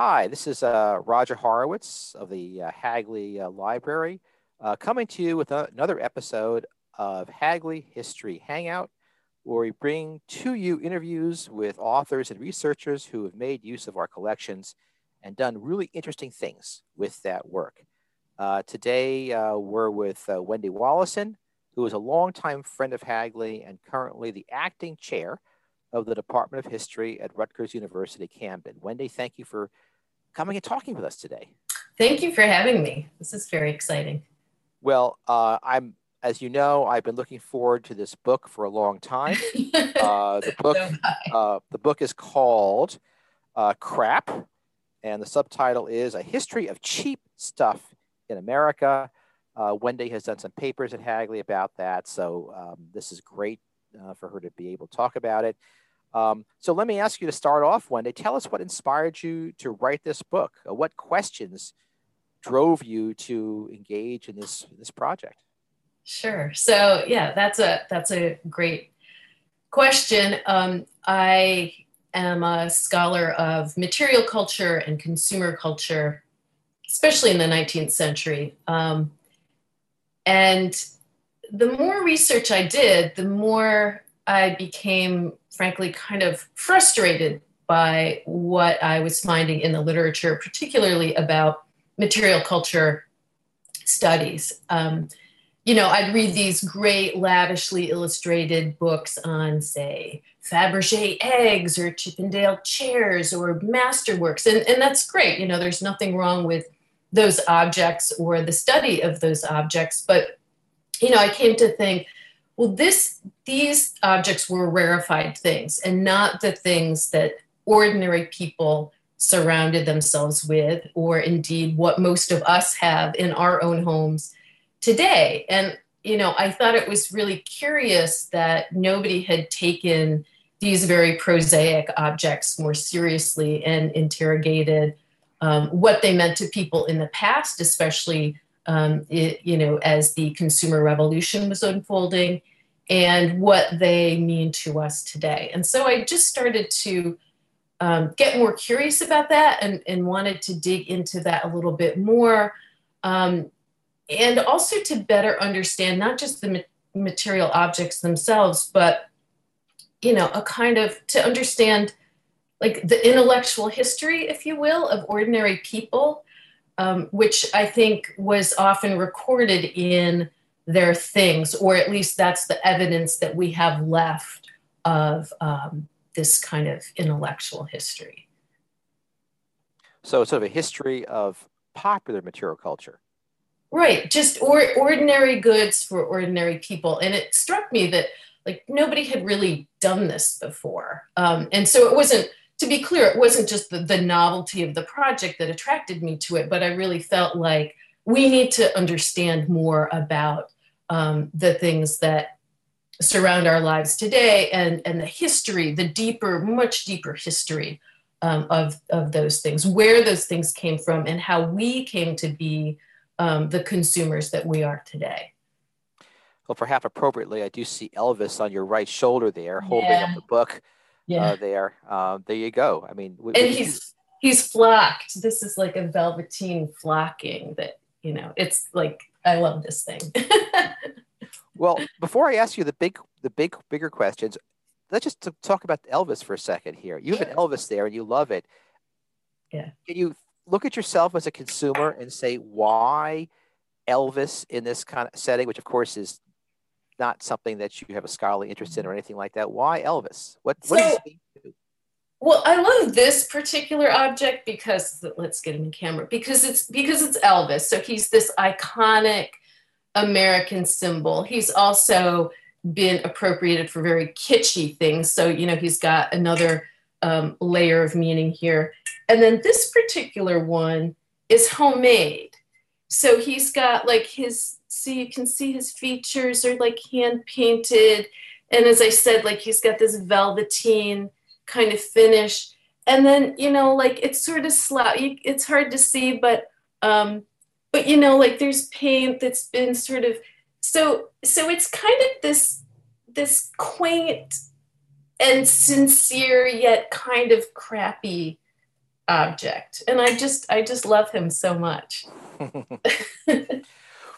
Hi, this is uh, Roger Horowitz of the uh, Hagley uh, Library, uh, coming to you with a- another episode of Hagley History Hangout, where we bring to you interviews with authors and researchers who have made use of our collections and done really interesting things with that work. Uh, today, uh, we're with Wendy Woloson, who is a longtime friend of Hagley and currently the acting chair of the Department of History at Rutgers University Camden. Wendy, thank you for coming and talking with us today. Thank you for having me. This is very exciting. Well, uh, I'm, as you know, I've been looking forward to this book for a long time. Uh, the book, uh, the book is called uh, "Crap," and the subtitle is "A History of Cheap Stuff in America." Uh, Wendy has done some papers at Hagley about that, so um, this is great uh, for her to be able to talk about it. Um, so let me ask you to start off, Wendy. Tell us what inspired you to write this book. What questions drove you to engage in this this project? Sure. So yeah, that's a that's a great question. Um, I am a scholar of material culture and consumer culture, especially in the 19th century. Um, and the more research I did, the more I became, frankly, kind of frustrated by what I was finding in the literature, particularly about material culture studies. Um, you know, I'd read these great, lavishly illustrated books on, say, Fabergé eggs or Chippendale chairs or masterworks. And, and that's great. You know, there's nothing wrong with those objects or the study of those objects. But, you know, I came to think, well, this these objects were rarefied things and not the things that ordinary people surrounded themselves with, or indeed what most of us have in our own homes today. And, you know, I thought it was really curious that nobody had taken these very prosaic objects more seriously and interrogated um, what they meant to people in the past, especially um, it, you know, as the consumer revolution was unfolding, and what they mean to us today. And so I just started to um, get more curious about that and, and wanted to dig into that a little bit more. Um, and also to better understand not just the ma- material objects themselves, but you know, a kind of to understand like the intellectual history, if you will, of ordinary people, um, which I think was often recorded in their things, or at least that's the evidence that we have left of um, this kind of intellectual history. So, sort of a history of popular material culture. Right, just or, ordinary goods for ordinary people. And it struck me that like nobody had really done this before. Um, and so it wasn't, to be clear, it wasn't just the, the novelty of the project that attracted me to it, but I really felt like we need to understand more about um, the things that surround our lives today and, and the history, the deeper, much deeper history um, of, of those things, where those things came from, and how we came to be um, the consumers that we are today. Well, perhaps appropriately, I do see Elvis on your right shoulder there, holding yeah. up the book. Uh, yeah. Uh, there, uh, there you go. I mean, and he's he's flocked. This is like a velveteen flocking that you know. It's like I love this thing. well, before I ask you the big, the big, bigger questions, let's just talk about Elvis for a second here. You have an Elvis there, and you love it. Yeah. Can you look at yourself as a consumer and say why Elvis in this kind of setting, which of course is not something that you have a scholarly interest in or anything like that? Why Elvis? What, what so, does mean well, I love this particular object because let's get him in camera because it's because it's Elvis. So he's this iconic American symbol. He's also been appropriated for very kitschy things. So you know he's got another um, layer of meaning here. And then this particular one is homemade. So he's got like his so you can see his features are like hand painted. And as I said, like he's got this velveteen kind of finish and then you know like it's sort of slap it's hard to see but um but you know like there's paint that's been sort of so so it's kind of this this quaint and sincere yet kind of crappy object. And i just i just love him so much.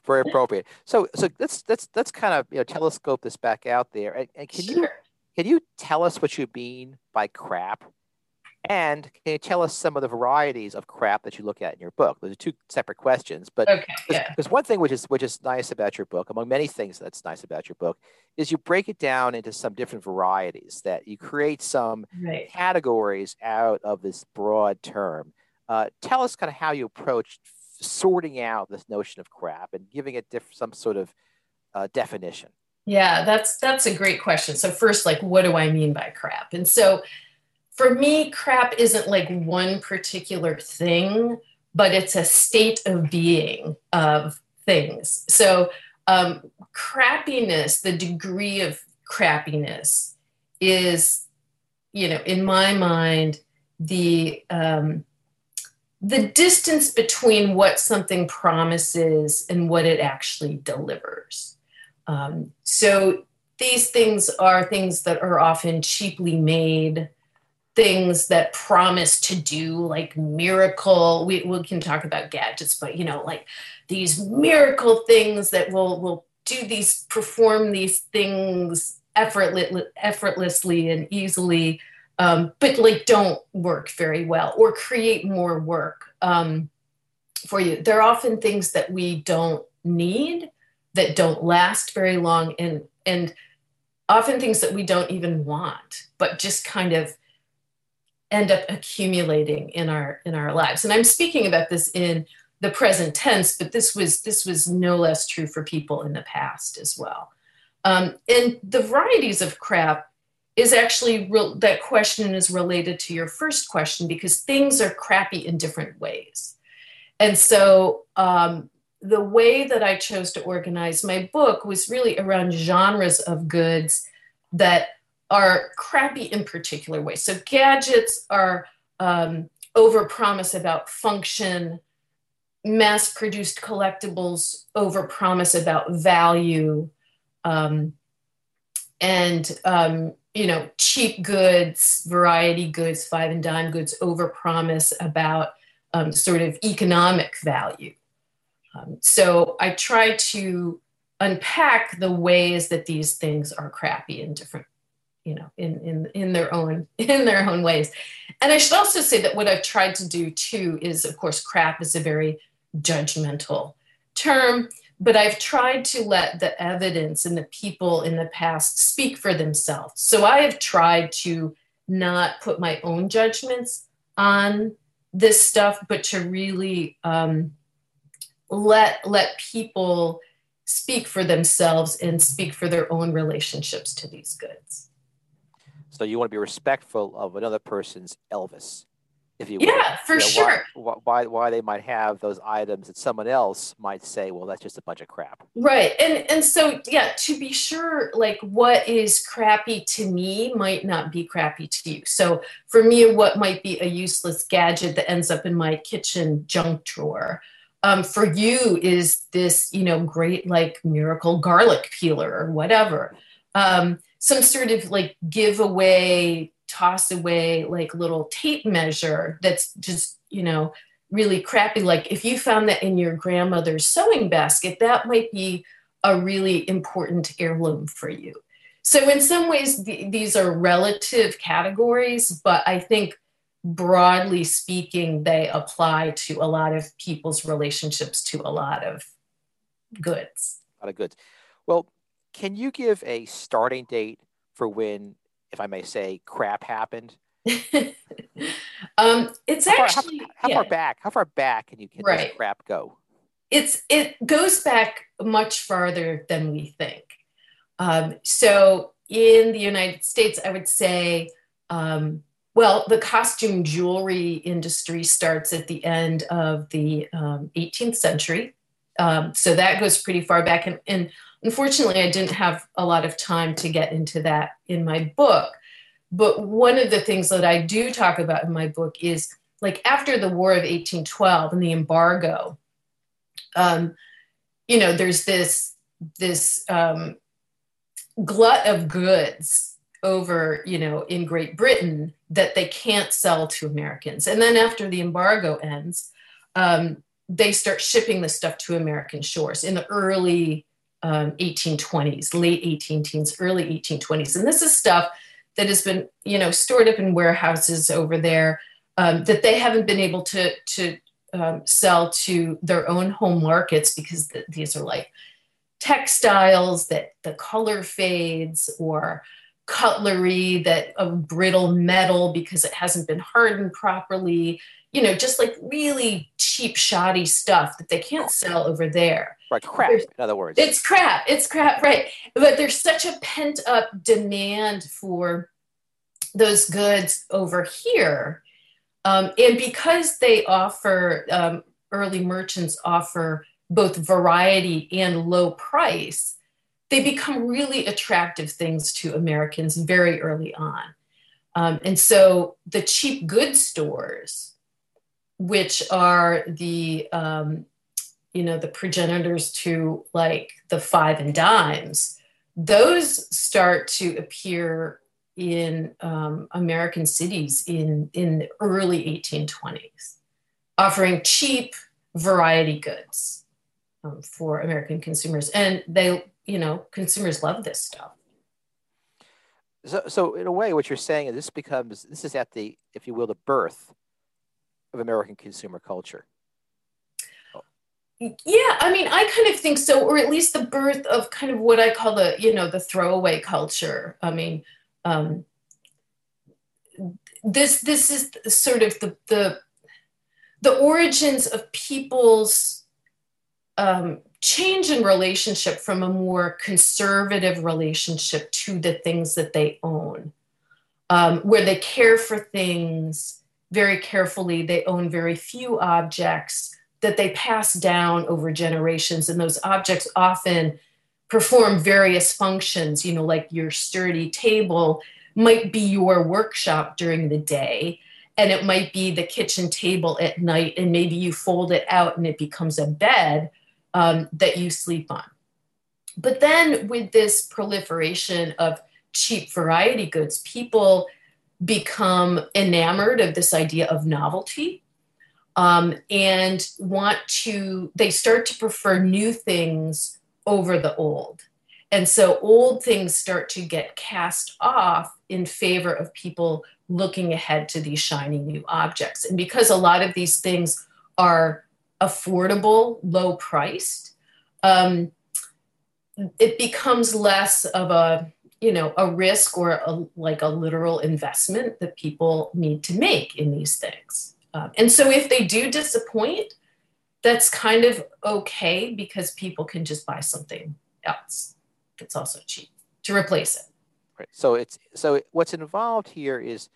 Very appropriate. So so let's let's let's kind of you know telescope this back out there. And, and can sure. you can you tell us what you mean by crap and can you tell us some of the varieties of crap that you look at in your book? Those are two separate questions, but okay, yeah. because one thing which is which is nice about your book, among many things that's nice about your book, is you break it down into some different varieties. That you create some right. categories out of this broad term. Uh, tell us kind of how you approach sorting out this notion of crap and giving it diff- some sort of uh, definition. Yeah, that's that's a great question. So first, like, what do I mean by crap? And so for me, crap isn't like one particular thing, but it's a state of being of things. So, um, crappiness, the degree of crappiness is, you know, in my mind, the um, the distance between what something promises and what it actually delivers. Um, so these things are things that are often cheaply made things that promise to do like miracle. We, we can talk about gadgets but you know like these miracle things that will will do these perform these things effortless, effortlessly and easily um, but like don't work very well or create more work um, for you. They're often things that we don't need that don't last very long and and often things that we don't even want but just kind of end up accumulating in our in our lives. And i'm speaking about this in the present tense but this was this was no less true for people in the past as well. Um, and the varieties of crap is actually real, that question is related to your first question because things are crappy in different ways. And so um, the way that i chose to organize my book was really around genres of goods that are crappy in particular ways. So gadgets are um, overpromise about function, mass produced collectibles overpromise about value, um, and um, you know cheap goods, variety goods, five and dime goods overpromise about um, sort of economic value. Um, so I try to unpack the ways that these things are crappy in different you know in in in their own in their own ways. And i should also say that what i've tried to do too is of course crap is a very judgmental term but i've tried to let the evidence and the people in the past speak for themselves. So i have tried to not put my own judgments on this stuff but to really um, let let people speak for themselves and speak for their own relationships to these goods so you want to be respectful of another person's Elvis, if you will. Yeah, for you know, sure. Why, why, why they might have those items that someone else might say, well, that's just a bunch of crap. Right. And and so yeah, to be sure, like what is crappy to me might not be crappy to you. So for me, what might be a useless gadget that ends up in my kitchen junk drawer. Um, for you is this, you know, great like miracle garlic peeler or whatever. Um, some sort of like giveaway, toss away, like little tape measure that's just, you know, really crappy. Like if you found that in your grandmother's sewing basket, that might be a really important heirloom for you. So, in some ways, th- these are relative categories, but I think broadly speaking, they apply to a lot of people's relationships to a lot of goods. A lot of goods. Well, can you give a starting date for when, if I may say, crap happened? um, it's how actually far, how, how yeah. far back? How far back can you can right. crap go? It's it goes back much farther than we think. Um, so in the United States, I would say, um, well, the costume jewelry industry starts at the end of the 18th um, century. Um, so that goes pretty far back, and, and Unfortunately, I didn't have a lot of time to get into that in my book. But one of the things that I do talk about in my book is like after the War of 1812 and the embargo, um, you know, there's this this um, glut of goods over, you know, in Great Britain that they can't sell to Americans. And then after the embargo ends, um, they start shipping the stuff to American shores in the early um, 1820s, late 18 teens, early 1820s. And this is stuff that has been, you know, stored up in warehouses over there um, that they haven't been able to, to um, sell to their own home markets because th- these are like textiles that the color fades or cutlery that of brittle metal because it hasn't been hardened properly you know just like really cheap shoddy stuff that they can't sell over there. Right crap there's, in other words. It's crap it's crap right. But there's such a pent up demand for those goods over here um, and because they offer um, early merchants offer both variety and low price they become really attractive things to Americans very early on. Um, and so the cheap goods stores, which are the um, you know the progenitors to like the five and dimes, those start to appear in um, American cities in in the early 1820s, offering cheap variety goods um, for American consumers, and they you know, consumers love this stuff. So, so in a way, what you're saying is this becomes this is at the, if you will, the birth of American consumer culture. Yeah, I mean, I kind of think so, or at least the birth of kind of what I call the, you know, the throwaway culture. I mean, um, this this is sort of the the the origins of people's um, change in relationship from a more conservative relationship to the things that they own, um, where they care for things very carefully. They own very few objects that they pass down over generations, and those objects often perform various functions. You know, like your sturdy table might be your workshop during the day. And it might be the kitchen table at night, and maybe you fold it out and it becomes a bed um, that you sleep on. But then, with this proliferation of cheap variety goods, people become enamored of this idea of novelty um, and want to, they start to prefer new things over the old. And so old things start to get cast off in favor of people looking ahead to these shiny new objects. And because a lot of these things are affordable, low priced, um, it becomes less of a you know a risk or a, like a literal investment that people need to make in these things. Um, and so if they do disappoint, that's kind of okay because people can just buy something else that's also cheap to replace it. Right. So it's so what's involved here is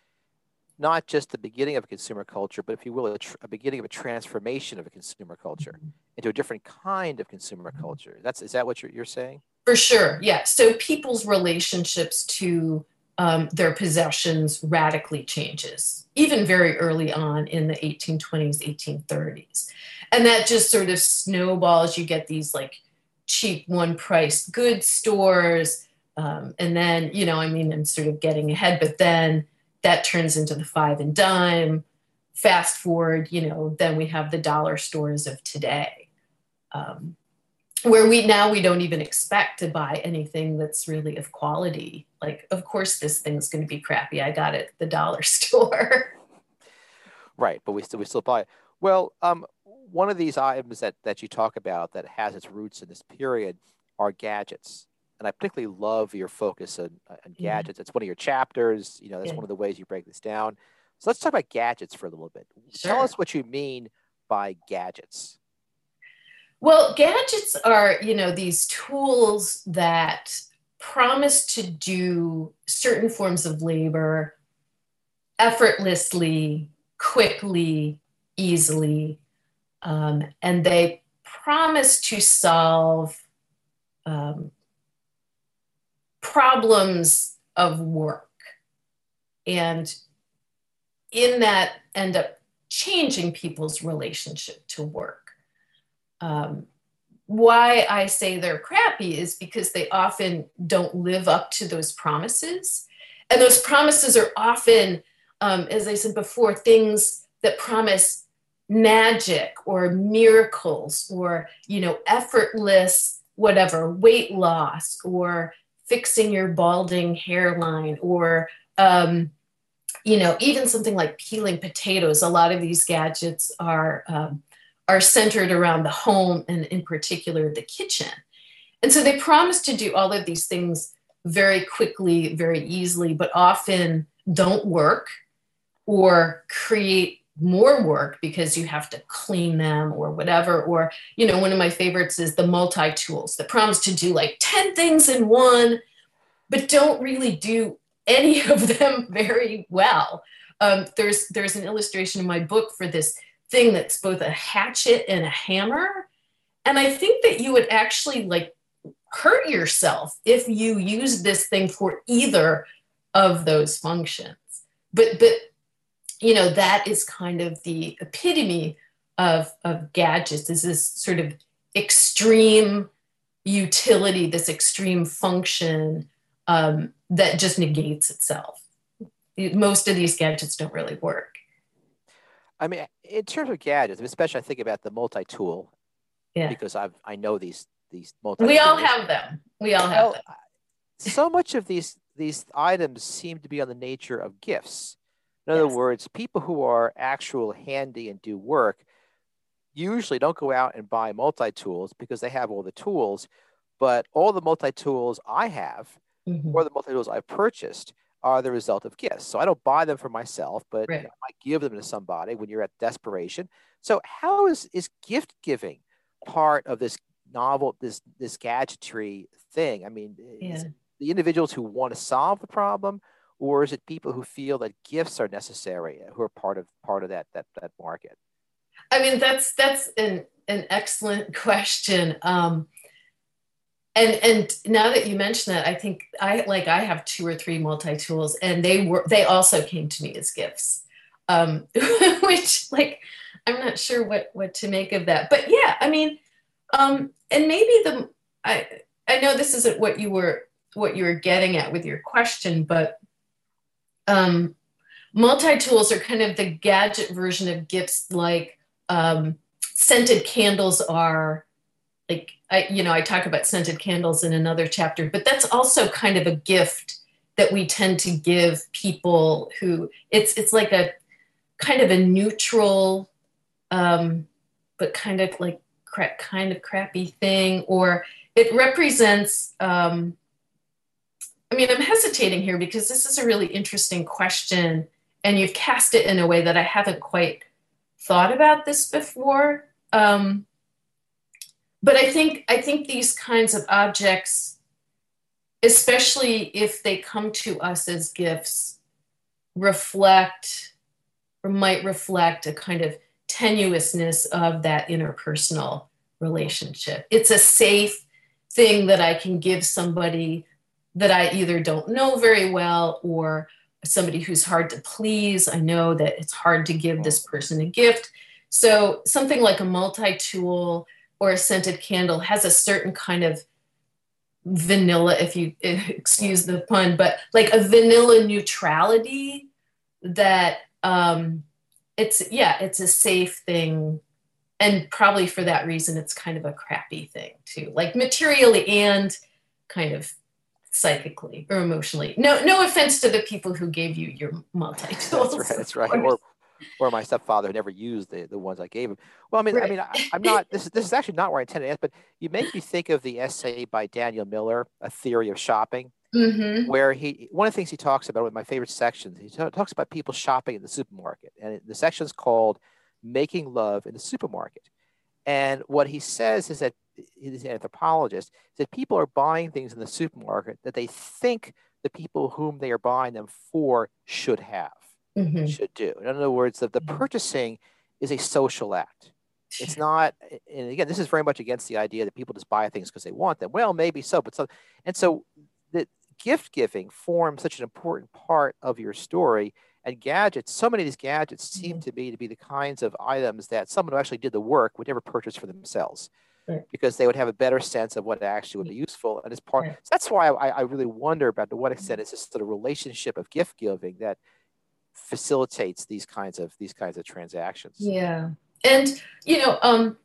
not just the beginning of a consumer culture, but if you will, a, tr- a, beginning of a transformation of a consumer culture into a different kind of consumer culture. That's is that what you're, you're saying? For sure, yeah. So people's relationships to um, their possessions radically changes, even very early on in the 1820s, 1830s, and that just sort of snowballs. You get these like cheap, one-priced goods stores, um, and then you know, I mean, I'm sort of getting ahead, but then that turns into the five and dime. Fast forward, you know, then we have the dollar stores of today, um, where we now we don't even expect to buy anything that's really of quality. Like, of course, this thing's going to be crappy. I got it at the dollar store. right, but we still we still buy it. Well, um, one of these items that that you talk about that has its roots in this period are gadgets and I particularly love your focus on, on gadgets. It's one of your chapters. You know, that's yeah. one of the ways you break this down. So let's talk about gadgets for a little bit. Sure. Tell us what you mean by gadgets. Well, gadgets are, you know, these tools that promise to do certain forms of labor effortlessly, quickly, easily, um, and they promise to solve um, problems of work. And in that end up changing people's relationship to work um, why i say they're crappy is because they often don't live up to those promises. And those promises are often, um, as I said before, things that promise magic or miracles or you know effortless whatever weight loss or fixing your balding hairline or um, you know even something like peeling potatoes. A lot of these gadgets are um, are centered around the home and in particular the kitchen. And so they promise to do all of these things very quickly very easily but often don't work or create more work because you have to clean them or whatever. Or you know one of my favorites is the multi tools that promise to do like 10 things in one but don't really do any of them very well. Um, there's there's an illustration in my book for this thing that's both a hatchet and a hammer. And i think that you would actually like hurt yourself if you use this thing for either of those functions. But but you know that is kind of the epitome of of gadgets is this sort of extreme utility this extreme function um, that just negates itself. Most of these gadgets don't really work i mean in terms of gadgets especially i think about the multi-tool yeah. because I've i know these these multi we all have them we all have them so much of these these items seem to be on the nature of gifts in other yes. words, people who are actual handy and do work usually don't go out and buy multi tools because they have all the tools. But all the multi tools I have mm-hmm. or the multi tools I've purchased are the result of gifts. So I don't buy them for myself, but right. you know, I give them to somebody when you're at desperation. So how is is gift giving part of this novel, this this gadgetry thing? I mean, yeah. the individuals who want to solve the problem or is it people who feel that gifts are necessary who are part of part of that that that market i mean that's that's an an excellent question um and and now that you mention that i think i like i have two or three multi tools and they were they also came to me as gifts. Um which like i'm not sure what what to make of that. But yeah i mean um and maybe the i i know this isn't what you were what you were getting at with your question but um, multi-tools are kind of the gadget version of gifts like um, scented candles are like I, you know i talk about scented candles in another chapter but that's also kind of a gift that we tend to give people who it's it's like a kind of a neutral um, but kind of like crap, kind of crappy thing or it represents um, I mean, I'm hesitating here because this is a really interesting question, and you've cast it in a way that I haven't quite thought about this before. Um, but I think I think these kinds of objects, especially if they come to us as gifts, reflect or might reflect a kind of tenuousness of that interpersonal relationship. It's a safe thing that I can give somebody that I either don't know very well or somebody who's hard to please. I know that it's hard to give this person a gift. So something like a multi-tool or a scented candle has a certain kind of vanilla, if you excuse the pun, but like a vanilla neutrality that um, it's yeah, it's a safe thing. And probably for that reason, it's kind of a crappy thing too, like materially and kind of psychically or emotionally. No, no offense to the people who gave you your multi tools. that's right. That's right. Or, or my stepfather never used the, the ones I gave him. Well, I mean, right. I mean, I, am not. This is this is actually not where I intended to ask, but you make me think of the essay by Daniel Miller, "A Theory of Shopping," mm-hmm. where he one of the things he talks about, one of my favorite sections, he t- talks about people shopping in the supermarket, and the section is called "Making Love in the Supermarket." And what he says is that he's an anthropologist, that people are buying things in the supermarket that they think the people whom they are buying them for should have, mm-hmm. should do. In other words, that the mm-hmm. purchasing is a social act. It's not, and again, this is very much against the idea that people just buy things because they want them. Well, maybe so, but so, and so the gift giving forms such an important part of your story and gadgets, so many of these gadgets seem mm-hmm. to be to be the kinds of items that someone who actually did the work would never purchase for themselves. right. because they would have a better sense of what actually would be useful. And as part, right. so that's why I, I, really wonder about to what extent it's just sort of relationship of gift giving that facilitates these kinds of these kinds of transactions. Yeah, and you know, um,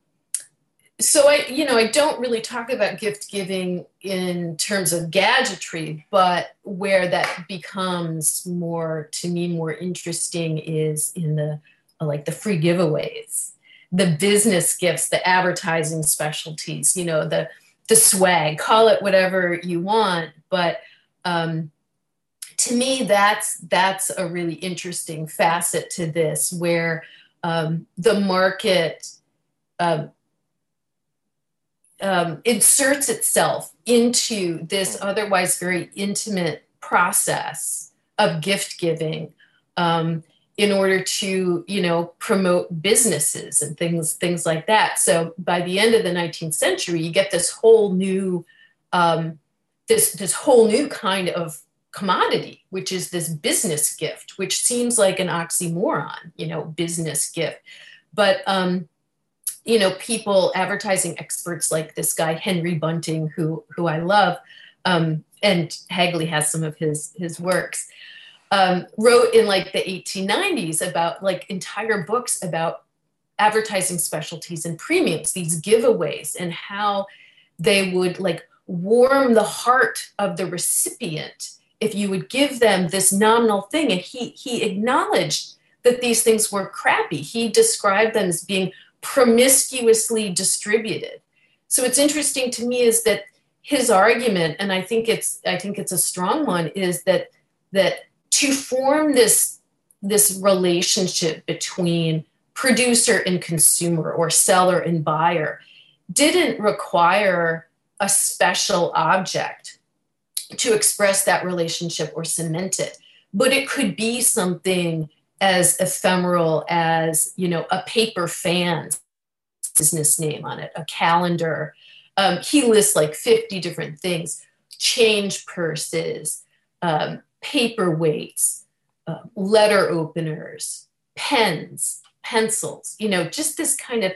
so I, you know, I don't really talk about gift giving in terms of gadgetry, but where that becomes more, to me, more interesting is in the like the free giveaways, the business gifts, the advertising specialties, you know, the the swag, call it whatever you want, but um, to me, that's that's a really interesting facet to this, where um, the market. Uh, um, inserts itself into this otherwise very intimate process of gift giving um, in order to you know promote businesses and things things like that so by the end of the 19th century you get this whole new um, this this whole new kind of commodity which is this business gift which seems like an oxymoron you know business gift but um, you know, people, advertising experts like this guy Henry Bunting, who who I love, um, and Hagley has some of his his works. Um, wrote in like the 1890s about like entire books about advertising specialties and premiums, these giveaways, and how they would like warm the heart of the recipient if you would give them this nominal thing. And he he acknowledged that these things were crappy. He described them as being promiscuously distributed. So it's interesting to me is that his argument, and I think it's I think it's a strong one, is that that to form this this relationship between producer and consumer or seller and buyer didn't require a special object to express that relationship or cement it. But it could be something as ephemeral as you know a paper fan business name on it a calendar. Um, he lists like 50 different things change purses um, paperweights uh, letter openers pens pencils you know just this kind of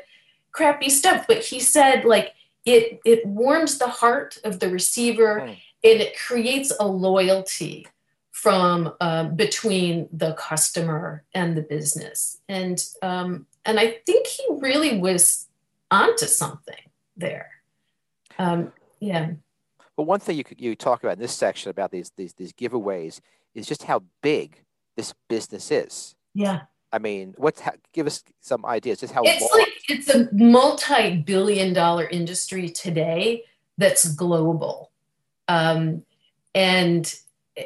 crappy stuff. But he said like it it warms the heart of the receiver mm. And it creates a loyalty from um, between the customer and the business. And um, and i think he really was onto something there. Um, yeah. But one thing you could you talk about in this section about these these these giveaways is just how big this business is. Yeah. I mean, what's give us some ideas just how it's like it's a multi-billion dollar industry today that's global, um, and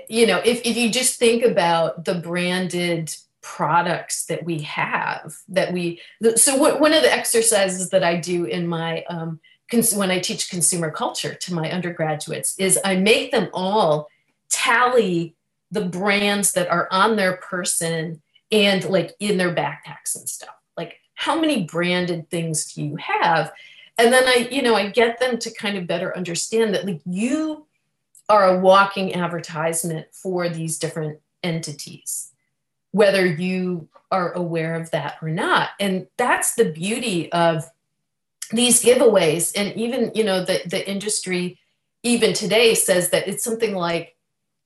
you know, if, if you just think about the branded products that we have, that we, so what, one of the exercises that I do in my, um, cons- when I teach consumer culture to my undergraduates is I make them all tally the brands that are on their person and like in their backpacks and stuff. Like, how many branded things do you have? And then I, you know, I get them to kind of better understand that like you are a walking advertisement for these different entities, whether you are aware of that or not. And that's the beauty of these giveaways. And even, you know, the, the industry, even today, says that it's something like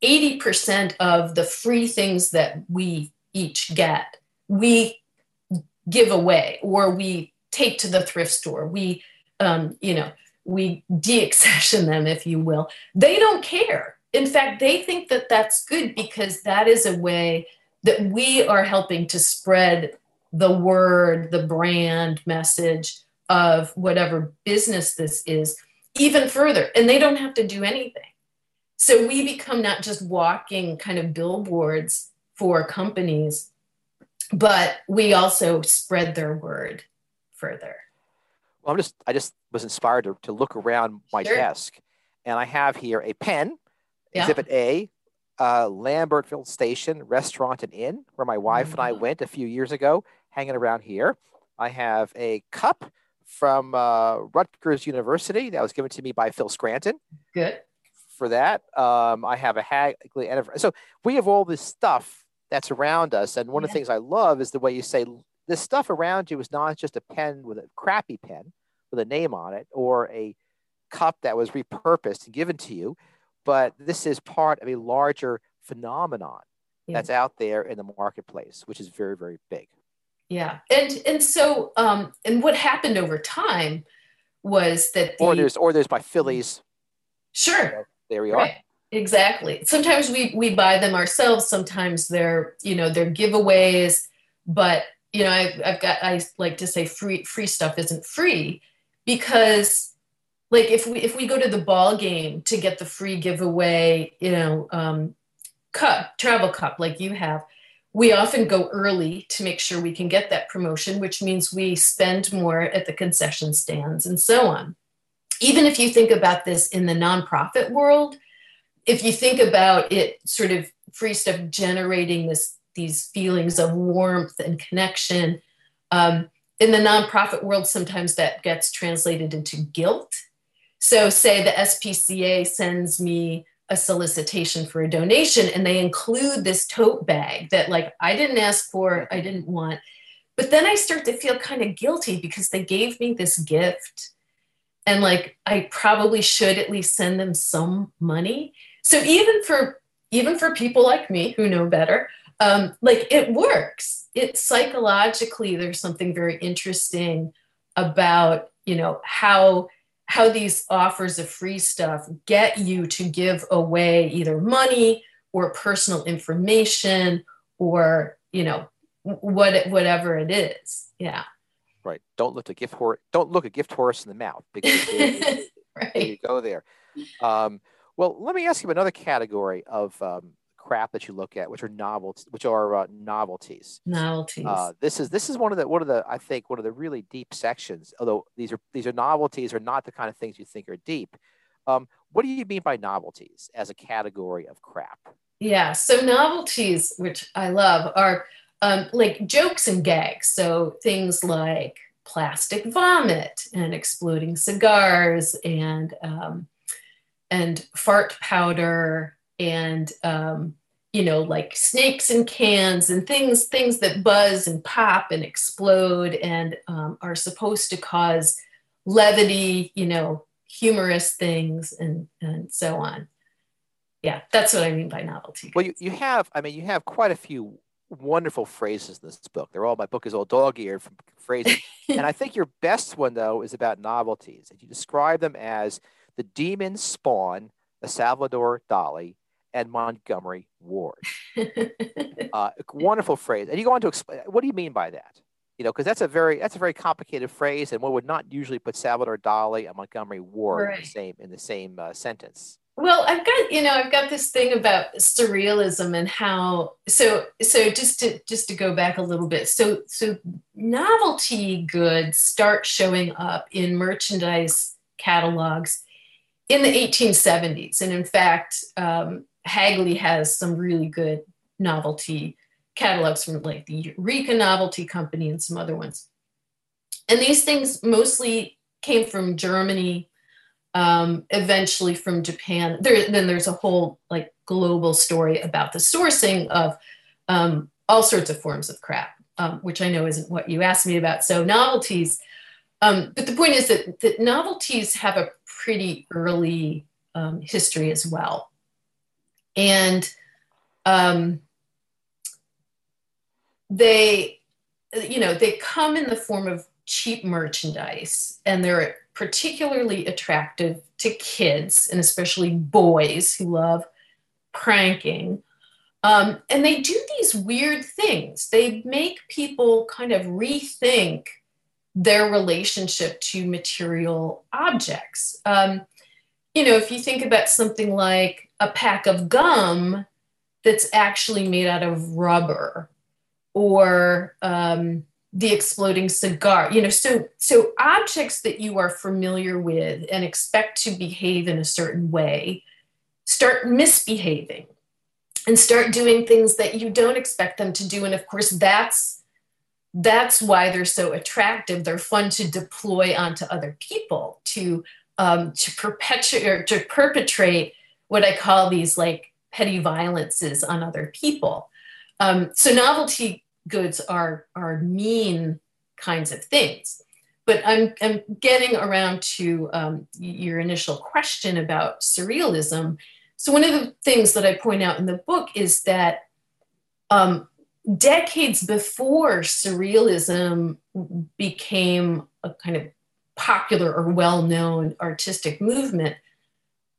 80% of the free things that we each get, we give away or we take to the thrift store. We, um, you know, we deaccession them, if you will, they don't care. In fact, they think that that's good because that is a way that we are helping to spread the word, the brand message of whatever business this is even further. And they don't have to do anything. So we become not just walking kind of billboards for companies, but we also spread their word further. Well, I'm just I just was inspired to, to look around my sure. desk, and I have here a pen, yeah. Exhibit A, uh, Lambertville Station Restaurant and Inn, where my wife mm-hmm. and I mm. went a few years ago, hanging around here. I have a cup from uh, Rutgers University that was given to me by Phil Scranton. Good. For that, um, I have a Hagley anniversary. So we have all this stuff that's around us, and one yeah. of the things I love is the way you say this stuff around you is not just a pen with a crappy pen, with a name on it or a cup that was repurposed and given to you, but this is part of a larger phenomenon yeah. that's out there in the marketplace, which is very, very big. Yeah, and and so um, and what happened over time was that the, or there's or there's by Phillies. Sure. there we right. are. Exactly. Sometimes we we buy them ourselves. Sometimes they're you know they're giveaways, but you know I've, I've got I like to say free free stuff isn't free because like if we if we go to the ball game to get the free giveaway you know um, cup travel cup like you have we often go early to make sure we can get that promotion which means we spend more at the concession stands and so on. Even if you think about this in the nonprofit world if you think about it sort of free stuff generating this these feelings of warmth and connection um, in the nonprofit world sometimes that gets translated into guilt so say the spca sends me a solicitation for a donation and they include this tote bag that like I didn't ask for, I didn't want. But then I start to feel kind of guilty because they gave me this gift and like I probably should at least send them some money. So even for even for people like me who know better, um, like it works. It psychologically there's something very interesting about you know how how these offers of free stuff get you to give away either money or personal information or you know what whatever it is yeah right don't look a gift horse don't look a gift horse in the mouth because right. you go there um, well let me ask you another category of um, crap that you look at, which are novels, which are uh, novelties. Novelties. Uh, this is this is one of the one of the I think one of the really deep sections. Although these are these are novelties, are not the kind of things you think are deep. Um, what do you mean by novelties as a category of crap? Yeah, so novelties, which I love, are um, like jokes and gags. So things like plastic vomit and exploding cigars and um, and fart powder and um, you know like snakes and cans and things things that buzz and pop and explode and um, are supposed to cause levity you know humorous things and and so on. Yeah that's what i mean by novelty. Well you, you have i mean you have quite a few wonderful phrases in this book. They're all my book is all dog-eared from phrases. And i think your best one though is about novelties. And you describe them as the demon spawn a salvador dali and Montgomery Ward. uh, wonderful phrase. And you go on to explain what do you mean by that? You know, because that's a very that's a very complicated phrase, and one would not usually put Salvador Dali and Montgomery Ward right. in the same in the same uh, sentence. Well, I've got you know I've got this thing about surrealism and how so so just to just to go back a little bit. So so novelty goods start showing up in merchandise catalogs in the 1870s, and in fact, um, Hagley has some really good novelty catalogs from like the Eureka Novelty Company and some other ones. And these things mostly came from Germany, um, eventually from Japan. There, then there's a whole like global story about the sourcing of um, all sorts of forms of crap, um, which I know isn't what you asked me about. So novelties, um, but the point is that, that novelties have a pretty early um, history as well and um, they you know they come in the form of cheap merchandise and they're particularly attractive to kids and especially boys who love pranking. Um, and they do these weird things. They make people kind of rethink their relationship to material objects. Um, you know if you think about something like a pack of gum that's actually made out of rubber or um, the exploding cigar you know so so objects that you are familiar with and expect to behave in a certain way start misbehaving and start doing things that you don't expect them to do. And of course that's that's why they're so attractive. They're fun to deploy onto other people to um, to perpetuate or to perpetrate what I call these like petty violences on other people. Um, so novelty goods are are mean kinds of things. but I'm, I'm getting around to um, your initial question about surrealism. So, one of the things that I point out in the book is that um, decades before surrealism became a kind of popular or well known artistic movement,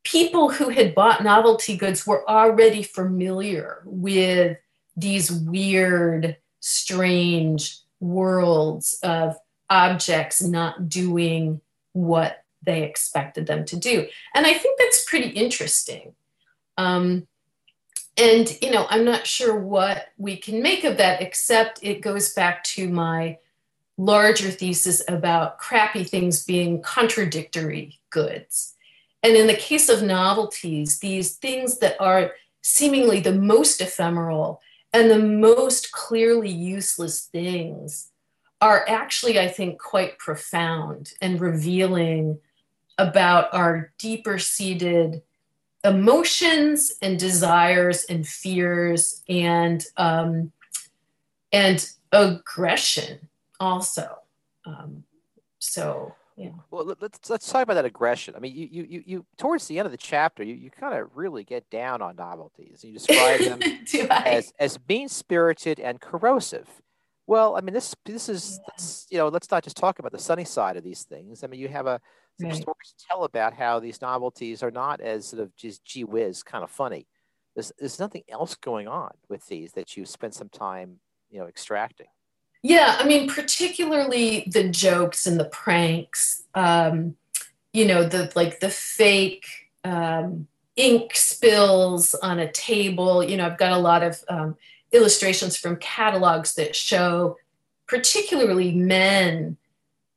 people who had bought novelty goods were already familiar with these weird, strange worlds of objects not doing what they expected them to do. And I think that's pretty interesting. Um, and, you know, I'm not sure what we can make of that, except it goes back to my larger thesis about crappy things being contradictory goods. And in the case of novelties, these things that are seemingly the most ephemeral and the most clearly useless things are actually, I think, quite profound and revealing about our deeper seated emotions and desires and fears and um, and aggression also. Um, so yeah. Well, let's let's talk about that aggression. I mean, you you you you towards the end of the chapter, you, you kind of really get down on novelties. You describe them as as mean spirited and corrosive. Well, I mean, this this is yeah. you know, let's not just talk about the sunny side of these things. I mean, you have a right. stories to tell about how these novelties are not as sort of just gee whiz kind of funny. There's there's nothing else going on with these that you spend some time you know extracting. Yeah, I mean, particularly the jokes and the pranks. Um, you know, the like the fake um, ink spills on a table. You know, I've got a lot of um, illustrations from catalogs that show, particularly men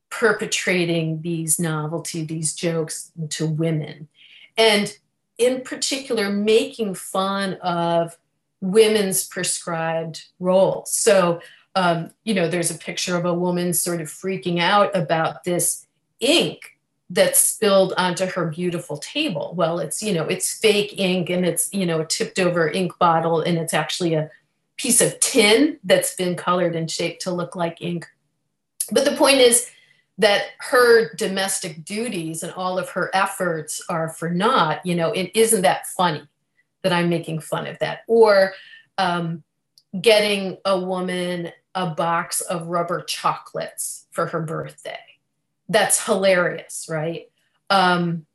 perpetrating these novelty, these jokes to women, and in particular, making fun of women's prescribed roles. So um, you know, there's a picture of a woman sort of freaking out about this ink that's spilled onto her beautiful table. Well, it's, you know, it's fake ink and it's, you know, a tipped over ink bottle and it's actually a piece of tin that's been colored and shaped to look like ink. But the point is that her domestic duties and all of her efforts are for naught. You know, it isn't that funny that I'm making fun of that. Or um, getting a woman a box of rubber chocolates for her birthday. That's hilarious, right? Um,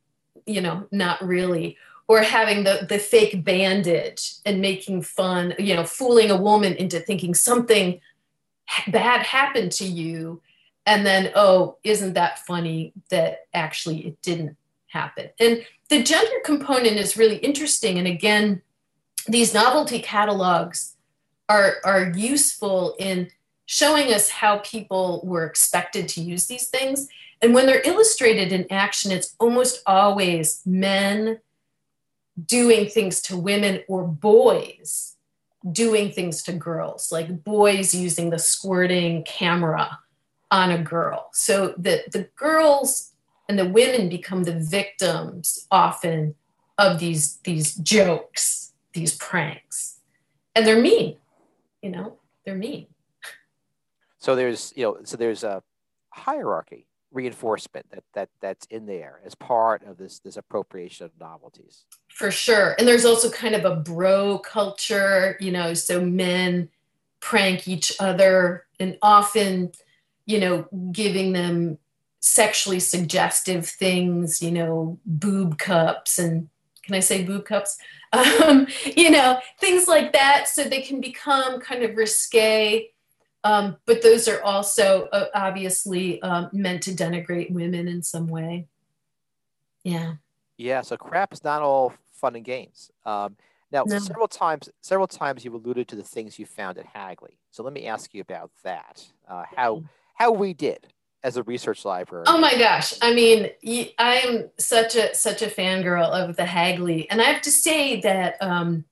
you know, not really. Or having the, the fake bandage and making fun, you know, fooling a woman into thinking something bad happened to you. And then, oh, isn't that funny that actually it didn't happen? And the gender component is really interesting. And again, these novelty catalogs are, are useful in showing us how people were expected to use these things. And when they're illustrated in action, it's almost always men doing things to women or boys doing things to girls, like boys using the squirting camera on a girl. So that the girls and the women become the victims often of these these jokes, these pranks. And they're mean you know they're mean. So there's you know so there's a hierarchy reinforcement that that that's in there as part of this this appropriation of novelties. For sure. And there's also kind of a bro culture you know so men prank each other and often you know giving them sexually suggestive things you know boob cups and can I say boob cups? Um, you know, things like that. So they can become kind of risque. Um, but those are also uh, obviously um, meant to denigrate women in some way. Yeah. Yeah. So crap is not all fun and games. Um, now, no. several times, several times you've alluded to the things you found at Hagley. So let me ask you about that. Uh, how how we did as a research library? Oh my gosh! I mean, I'm such a such a fangirl of the Hagley, and I have to say that um,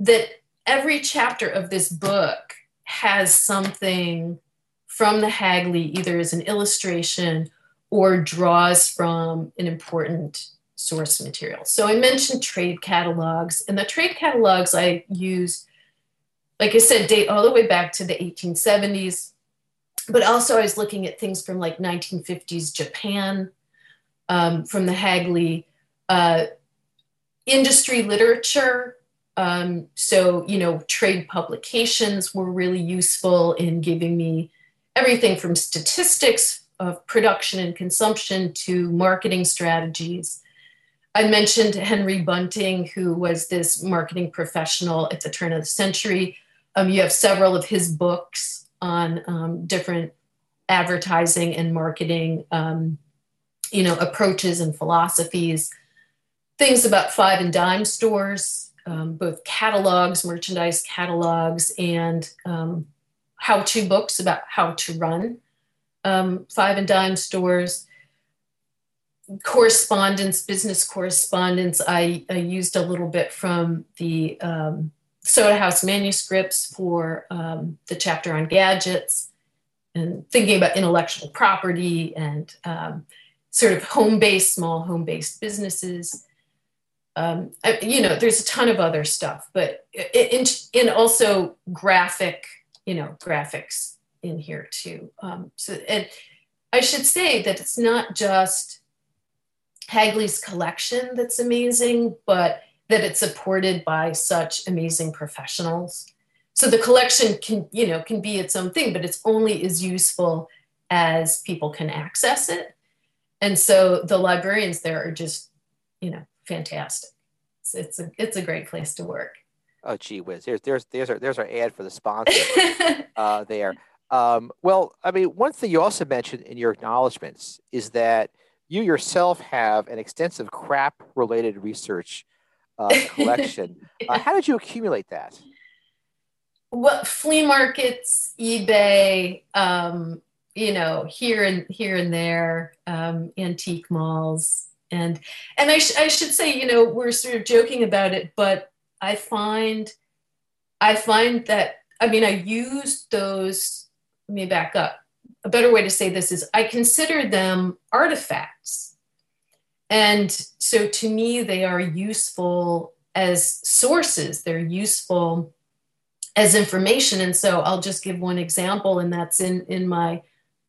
that every chapter of this book has something from the Hagley, either as an illustration or draws from an important source material. So I mentioned trade catalogs, and the trade catalogs I use, like I said, date all the way back to the 1870s but also I was looking at things from like 1950s Japan, um, from the Hagley uh, industry literature. Um, so, you know, trade publications were really useful in giving me everything from statistics of production and consumption to marketing strategies. I mentioned Henry Bunting, who was this marketing professional at the turn of the century. Um, you have several of his books on um, different advertising and marketing, um, you know, approaches and philosophies. Things about five and dime stores, um, both catalogs, merchandise catalogs, and um, how-to books about how to run um, five and dime stores. Correspondence, business correspondence. I, I used a little bit from the um, Soda House manuscripts for um, the chapter on gadgets and thinking about intellectual property and um, sort of home-based, small home-based businesses. Um, you know, there's a ton of other stuff, but in, in also graphic, you know, graphics in here too. Um, so, and I should say that it's not just Hagley's collection that's amazing, but that it's supported by such amazing professionals. So the collection can, you know, can be its own thing, but it's only as useful as people can access it. And so the librarians there are just, you know, fantastic. It's, it's a it's a great place to work. Oh, gee whiz! There's there's there's our there's our ad for the sponsor uh, there. Um, well, I mean, one thing you also mentioned in your acknowledgments is that you yourself have an extensive crap related research uh, collection. uh, how did you accumulate that? Well, flea markets, eBay, um, you know, here and here and there, um, antique malls, and and I, sh- I should say, you know, we're sort of joking about it, but I find, I find that I mean, I use those let me back up. A better way to say this is I consider them artifacts. And so to me, they are useful as sources, they're useful as information. And so I'll just give one example, and that's in, in my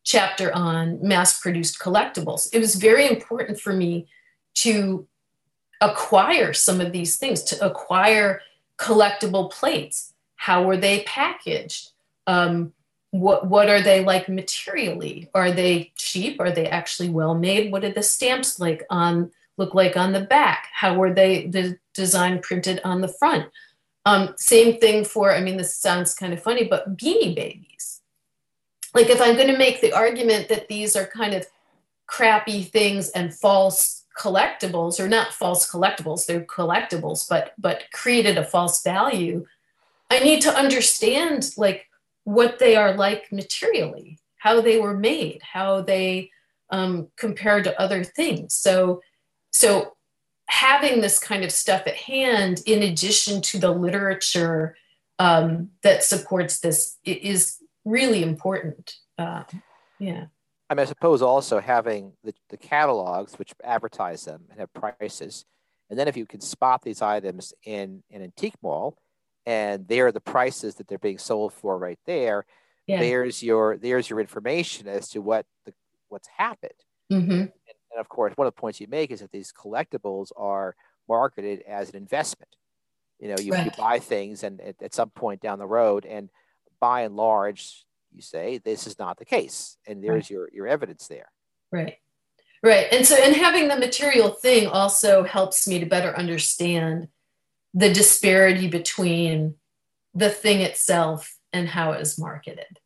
chapter on mass produced collectibles. It was very important for me to acquire some of these things, to acquire collectible plates. How were they packaged? Um, what what are they like materially? Are they cheap? Are they actually well made what did the stamps like on look like on the back? How were they the design printed on the front? Um, same thing for i mean this sounds kind of funny but beanie babies. Like if i'm going to make the argument that these are kind of crappy things and false collectibles or not false collectibles they're collectibles but but created a false value i need to understand like what they are like materially, how they were made, how they um, compared to other things. So, so having this kind of stuff at hand, in addition to the literature um, that supports this, is really important. Uh, yeah. I mean, I suppose also having the, the catalogs which advertise them and have prices, and then if you can spot these items in an antique mall, and there are the prices that they're being sold for right there yeah. there's your there's your information as to what the what's happened mm-hmm. and, and, of course one of the points you make is that these collectibles are marketed as an investment you know you, right. you buy things and at, at some point down the road and by and large you say this is not the case and there's right. your your evidence there right right and so and having the material thing also helps me to better understand the disparity between the thing itself and how it is marketed.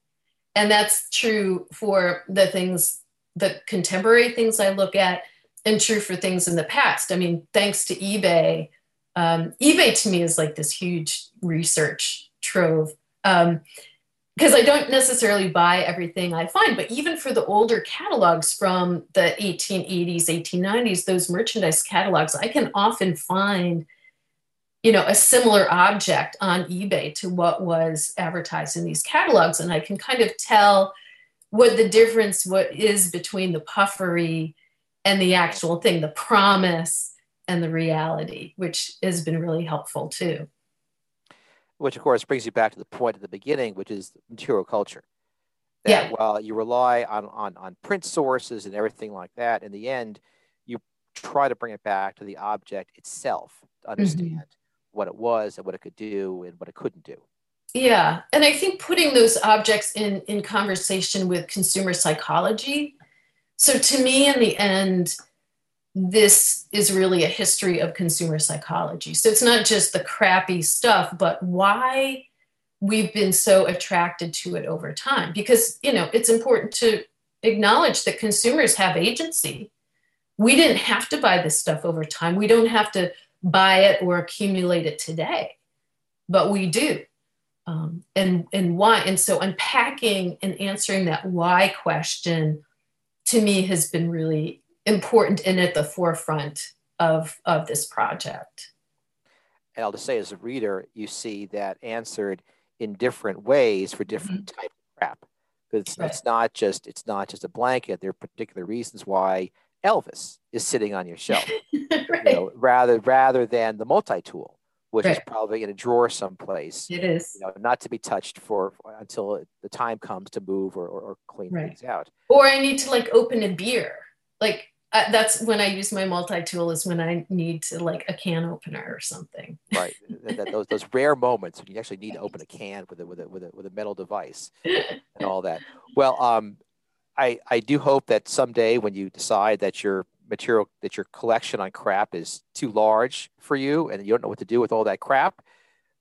And that's true for the things, the contemporary things I look at, and true for things in the past. I mean, thanks to eBay, um, eBay to me is like this huge research trove. Um, because I don't necessarily buy everything I find, but even for the older catalogs from the 1880s, 1890s, those merchandise catalogs, I can often find you know a similar object on ebay to what was advertised in these catalogs and i can kind of tell what the difference what is between the puffery and the actual thing the promise and the reality which has been really helpful too which of course brings you back to the point at the beginning which is material culture That yeah. while you rely on, on, on print sources and everything like that, in the end, you try to bring it back to the object itself to mm-hmm. understand mm-hmm. What it was and what it could do and what it couldn't do. Yeah. And I think putting those objects in, in conversation with consumer psychology. So to me, in the end, this is really a history of consumer psychology. So it's not just the crappy stuff, but why we've been so attracted to it over time. Because, you know, it's important to acknowledge that consumers have agency. We didn't have to buy this stuff over time. We don't have to buy it or accumulate it today, but we do. Um, and and why and so unpacking and answering that why question to me has been really important and at the forefront of, of this project. And I'll just say, as a reader, you see that answered in different ways for different mm-hmm. types of crap. Because it's, right. it's not just it's not just a blanket. There are particular reasons why Elvis is sitting on your shelf, right. you know, rather rather than the multi-tool, which right. is probably in a drawer someplace. It is, you know, not to be touched for, for until the time comes to move or, or, or clean things out. Or I need to like open a beer. Like uh, that's when I use my multi-tool is when I need to like a can opener or something. Right. that, those, those rare moments when you actually need to open a can with a, with a, with a, with a metal device and all that. Well, um, I, I do hope that someday when you decide that your material, that your collection on crap is too large for you and you don't know what to do with all that crap,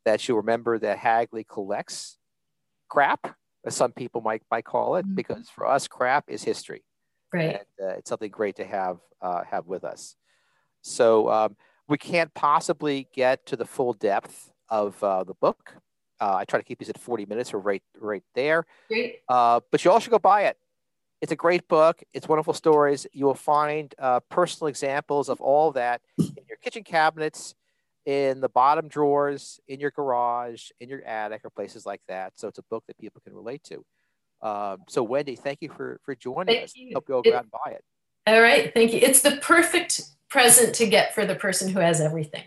that you'll remember that Hagley collects crap, as some people might, might call it, mm-hmm. because for us, crap is history Right. And, uh, it's something great to have uh, have with us. So um, we can't possibly get to the full depth of uh, the book. Uh, I try to keep these at 40 minutes. We're right right there. Great. Uh, but you all should go buy it. It's a great book. It's wonderful stories. You will find uh, personal examples of all that in your kitchen cabinets, in the bottom drawers, in your garage, in your attic, or places like that. So it's a book that people can relate to. Um, so Wendy, thank you for for joining thank us. You. Hope you'll go out and buy it. All right, thank you. It's the perfect present to get for the person who has everything.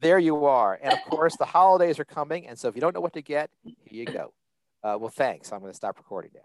There you are, and of course the holidays are coming, and so if you don't know what to get, here you go. Uh, well, thanks. I'm going to stop recording now.